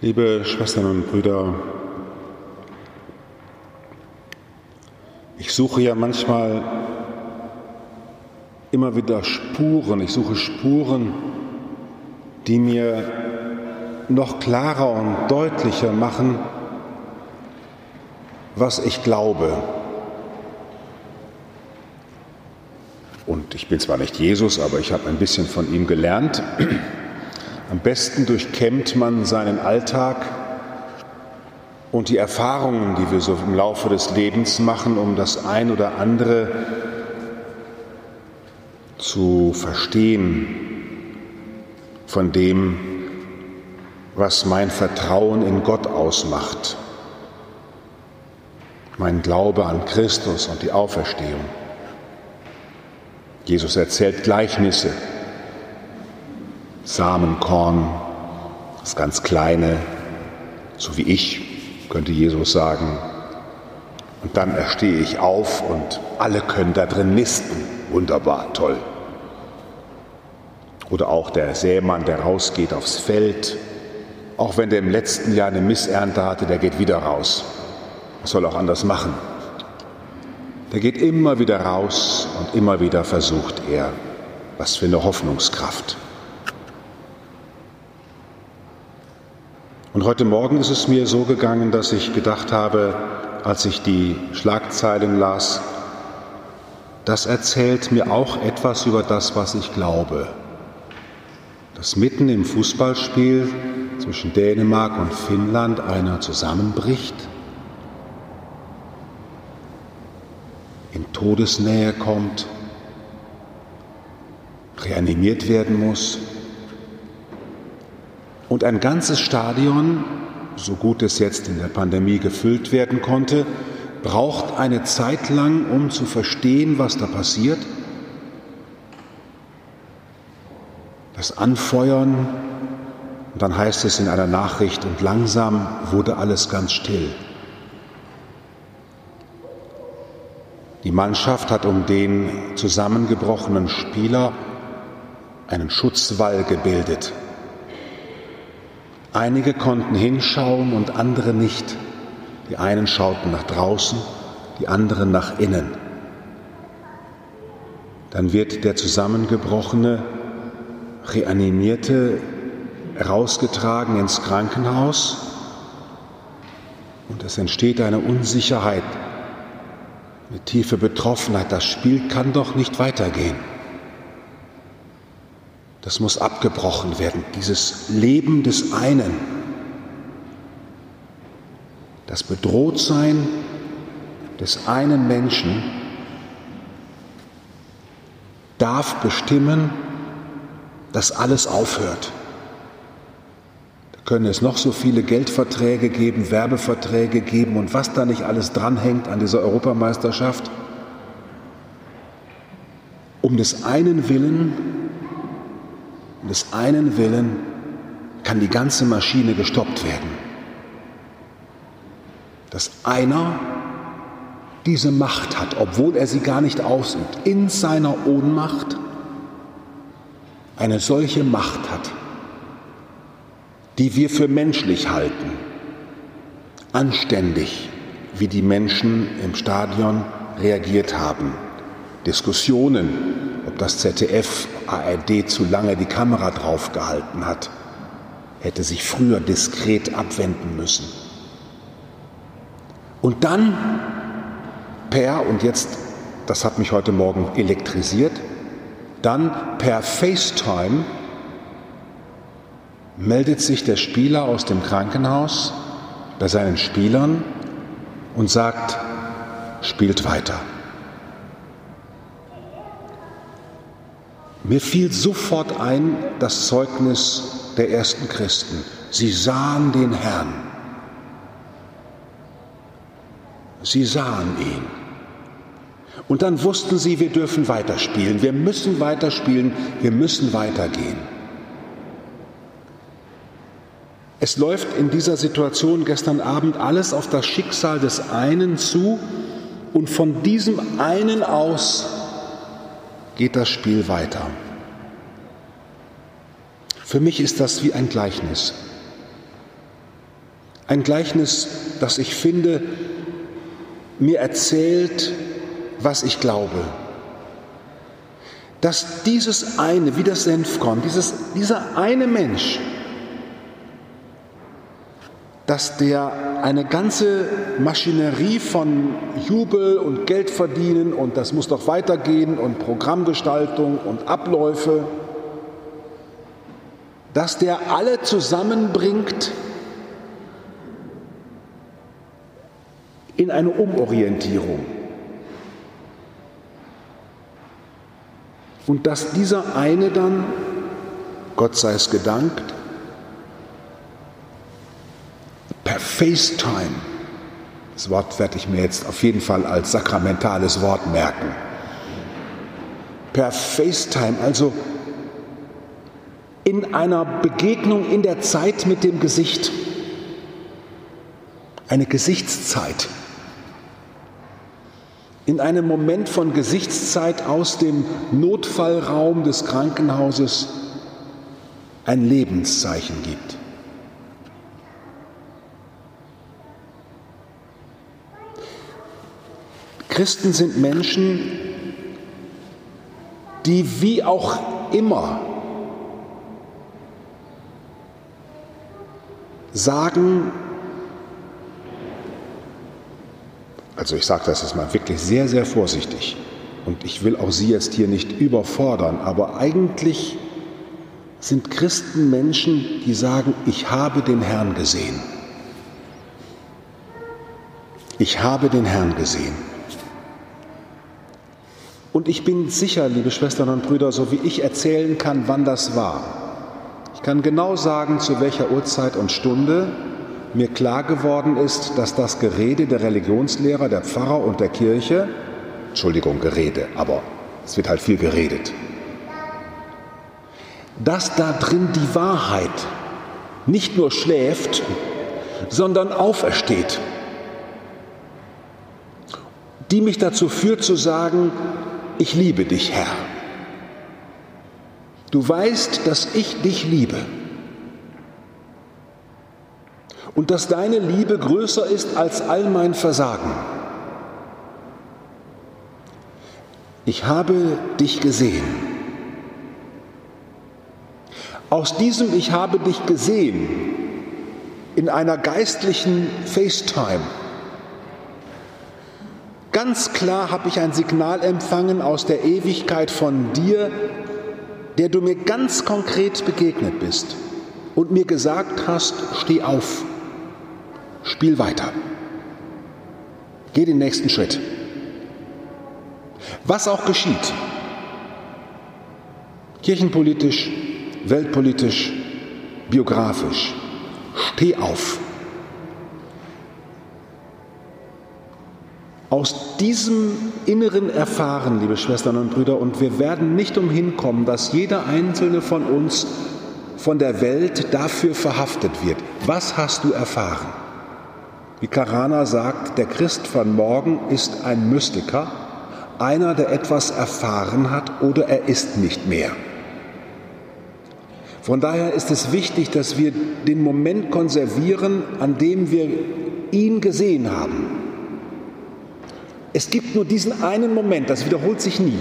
Liebe Schwestern und Brüder, ich suche ja manchmal immer wieder Spuren, ich suche Spuren, die mir noch klarer und deutlicher machen, was ich glaube. Und ich bin zwar nicht Jesus, aber ich habe ein bisschen von ihm gelernt. Am besten durchkämmt man seinen Alltag und die Erfahrungen, die wir so im Laufe des Lebens machen, um das ein oder andere zu verstehen von dem, was mein Vertrauen in Gott ausmacht, mein Glaube an Christus und die Auferstehung. Jesus erzählt Gleichnisse Samenkorn, das ganz kleine, so wie ich, könnte Jesus sagen. Und dann erstehe ich auf und alle können da drin nisten. Wunderbar, toll. Oder auch der Sämann, der rausgeht aufs Feld, auch wenn der im letzten Jahr eine Missernte hatte, der geht wieder raus. Was soll auch anders machen? Der geht immer wieder raus und immer wieder versucht er. Was für eine Hoffnungskraft. Und heute Morgen ist es mir so gegangen, dass ich gedacht habe, als ich die Schlagzeilen las, das erzählt mir auch etwas über das, was ich glaube. Dass mitten im Fußballspiel zwischen Dänemark und Finnland einer zusammenbricht, in Todesnähe kommt, reanimiert werden muss, und ein ganzes Stadion, so gut es jetzt in der Pandemie gefüllt werden konnte, braucht eine Zeit lang, um zu verstehen, was da passiert. Das Anfeuern, und dann heißt es in einer Nachricht, und langsam wurde alles ganz still. Die Mannschaft hat um den zusammengebrochenen Spieler einen Schutzwall gebildet. Einige konnten hinschauen und andere nicht. Die einen schauten nach draußen, die anderen nach innen. Dann wird der zusammengebrochene, reanimierte herausgetragen ins Krankenhaus und es entsteht eine Unsicherheit, eine tiefe Betroffenheit. Das Spiel kann doch nicht weitergehen. Das muss abgebrochen werden, dieses Leben des einen. Das Bedrohtsein des einen Menschen darf bestimmen, dass alles aufhört. Da können es noch so viele Geldverträge geben, Werbeverträge geben und was da nicht alles dranhängt an dieser Europameisterschaft. Um des einen Willen um des einen Willen kann die ganze Maschine gestoppt werden. Dass einer diese Macht hat, obwohl er sie gar nicht ausübt, in seiner Ohnmacht eine solche Macht hat, die wir für menschlich halten, anständig, wie die Menschen im Stadion reagiert haben. Diskussionen ob das ZDF, ARD zu lange die Kamera draufgehalten hat, hätte sich früher diskret abwenden müssen. Und dann per, und jetzt, das hat mich heute Morgen elektrisiert, dann per FaceTime meldet sich der Spieler aus dem Krankenhaus bei seinen Spielern und sagt, spielt weiter. Mir fiel sofort ein das Zeugnis der ersten Christen. Sie sahen den Herrn. Sie sahen ihn. Und dann wussten sie, wir dürfen weiterspielen, wir müssen weiterspielen, wir müssen weitergehen. Es läuft in dieser Situation gestern Abend alles auf das Schicksal des einen zu und von diesem einen aus geht das Spiel weiter. Für mich ist das wie ein Gleichnis. Ein Gleichnis, das ich finde, mir erzählt, was ich glaube. Dass dieses eine, wie das Senfkorn, dieses, dieser eine Mensch, dass der eine ganze Maschinerie von Jubel und Geld verdienen und das muss doch weitergehen und Programmgestaltung und Abläufe, dass der alle zusammenbringt in eine Umorientierung. Und dass dieser eine dann, Gott sei es gedankt, per FaceTime, das Wort werde ich mir jetzt auf jeden Fall als sakramentales Wort merken, per FaceTime, also in einer Begegnung in der Zeit mit dem Gesicht, eine Gesichtszeit, in einem Moment von Gesichtszeit aus dem Notfallraum des Krankenhauses ein Lebenszeichen gibt. Christen sind Menschen, die wie auch immer sagen, also ich sage das jetzt mal wirklich sehr, sehr vorsichtig und ich will auch Sie jetzt hier nicht überfordern, aber eigentlich sind Christen Menschen, die sagen, ich habe den Herrn gesehen. Ich habe den Herrn gesehen. Und ich bin sicher, liebe Schwestern und Brüder, so wie ich erzählen kann, wann das war. Ich kann genau sagen, zu welcher Uhrzeit und Stunde mir klar geworden ist, dass das Gerede der Religionslehrer, der Pfarrer und der Kirche, Entschuldigung, Gerede, aber es wird halt viel geredet, dass da drin die Wahrheit nicht nur schläft, sondern aufersteht, die mich dazu führt zu sagen, ich liebe dich, Herr. Du weißt, dass ich dich liebe und dass deine Liebe größer ist als all mein Versagen. Ich habe dich gesehen. Aus diesem Ich habe dich gesehen in einer geistlichen FaceTime Ganz klar habe ich ein Signal empfangen aus der Ewigkeit von dir, der du mir ganz konkret begegnet bist und mir gesagt hast, steh auf, spiel weiter, geh den nächsten Schritt. Was auch geschieht, kirchenpolitisch, weltpolitisch, biografisch, steh auf. Aus diesem inneren Erfahren, liebe Schwestern und Brüder, und wir werden nicht umhin kommen, dass jeder einzelne von uns von der Welt dafür verhaftet wird. Was hast du erfahren? Wie Karana sagt, der Christ von morgen ist ein Mystiker, einer, der etwas erfahren hat oder er ist nicht mehr. Von daher ist es wichtig, dass wir den Moment konservieren, an dem wir ihn gesehen haben es gibt nur diesen einen Moment, das wiederholt sich nie.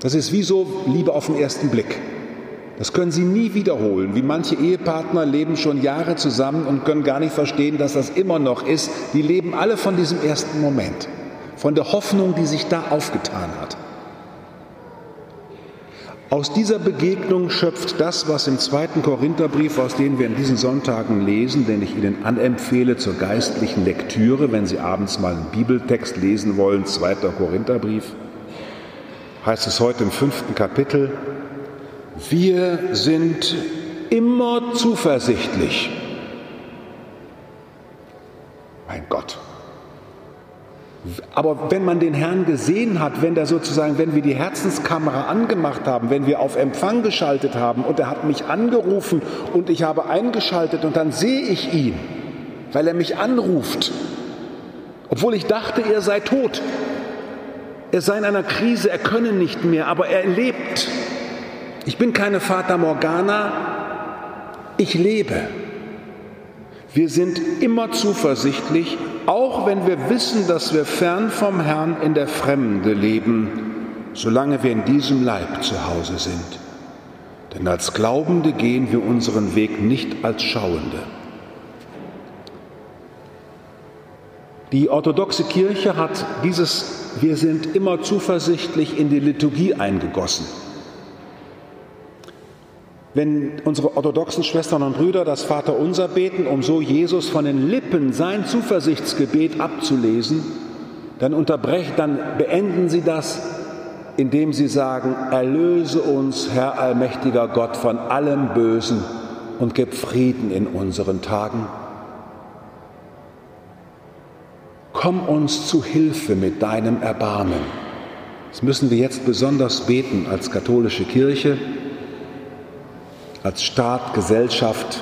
Das ist wie so Liebe auf den ersten Blick. Das können Sie nie wiederholen. Wie manche Ehepartner leben schon Jahre zusammen und können gar nicht verstehen, dass das immer noch ist. Die leben alle von diesem ersten Moment, von der Hoffnung, die sich da aufgetan hat. Aus dieser Begegnung schöpft das, was im zweiten Korintherbrief, aus dem wir in diesen Sonntagen lesen, den ich Ihnen anempfehle zur geistlichen Lektüre, wenn Sie abends mal einen Bibeltext lesen wollen, zweiter Korintherbrief, heißt es heute im fünften Kapitel, wir sind immer zuversichtlich. Mein Gott, aber wenn man den Herrn gesehen hat, wenn der sozusagen, wenn wir die Herzenskamera angemacht haben, wenn wir auf Empfang geschaltet haben und er hat mich angerufen und ich habe eingeschaltet und dann sehe ich ihn, weil er mich anruft, obwohl ich dachte, er sei tot. Er sei in einer Krise, er könne nicht mehr, aber er lebt. Ich bin keine Fata Morgana, ich lebe. Wir sind immer zuversichtlich, auch wenn wir wissen, dass wir fern vom Herrn in der Fremde leben, solange wir in diesem Leib zu Hause sind. Denn als Glaubende gehen wir unseren Weg nicht als Schauende. Die orthodoxe Kirche hat dieses Wir sind immer zuversichtlich in die Liturgie eingegossen. Wenn unsere orthodoxen Schwestern und Brüder das Vaterunser beten, um so Jesus von den Lippen sein Zuversichtsgebet abzulesen, dann unterbrechen, dann beenden sie das, indem sie sagen, erlöse uns, Herr allmächtiger Gott, von allem Bösen und gib Frieden in unseren Tagen. Komm uns zu Hilfe mit deinem Erbarmen. Das müssen wir jetzt besonders beten als katholische Kirche, als Staat, Gesellschaft.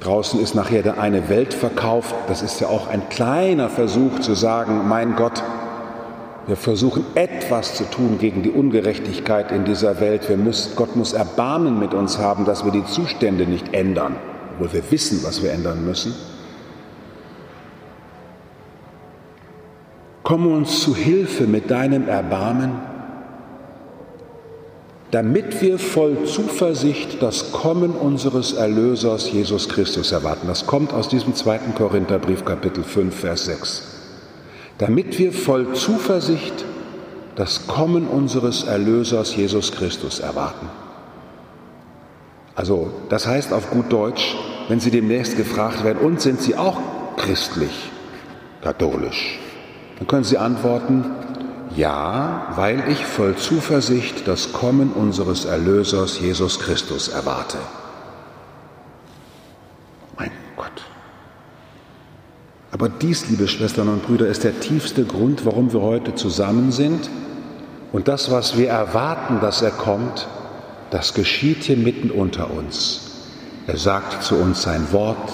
Draußen ist nachher der eine Welt verkauft. Das ist ja auch ein kleiner Versuch zu sagen, mein Gott, wir versuchen etwas zu tun gegen die Ungerechtigkeit in dieser Welt. Müssen, Gott muss Erbarmen mit uns haben, dass wir die Zustände nicht ändern, obwohl wir wissen, was wir ändern müssen. Komm uns zu Hilfe mit deinem Erbarmen damit wir voll Zuversicht das Kommen unseres Erlösers Jesus Christus erwarten. Das kommt aus diesem zweiten Korintherbrief Kapitel 5, Vers 6. Damit wir voll Zuversicht das Kommen unseres Erlösers Jesus Christus erwarten. Also das heißt auf gut Deutsch, wenn Sie demnächst gefragt werden, und sind Sie auch christlich, katholisch, dann können Sie antworten, ja, weil ich voll Zuversicht das Kommen unseres Erlösers Jesus Christus erwarte. Mein Gott. Aber dies, liebe Schwestern und Brüder, ist der tiefste Grund, warum wir heute zusammen sind. Und das, was wir erwarten, dass er kommt, das geschieht hier mitten unter uns. Er sagt zu uns sein Wort,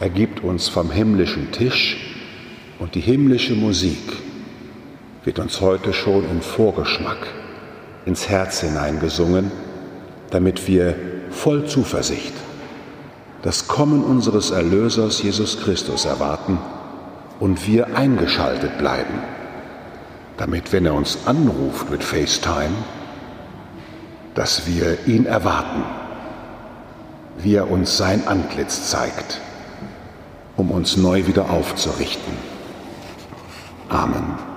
er gibt uns vom himmlischen Tisch und die himmlische Musik wird uns heute schon im Vorgeschmack ins Herz hineingesungen, damit wir voll Zuversicht das Kommen unseres Erlösers Jesus Christus erwarten und wir eingeschaltet bleiben, damit, wenn er uns anruft mit FaceTime, dass wir ihn erwarten, wie er uns sein Antlitz zeigt, um uns neu wieder aufzurichten. Amen.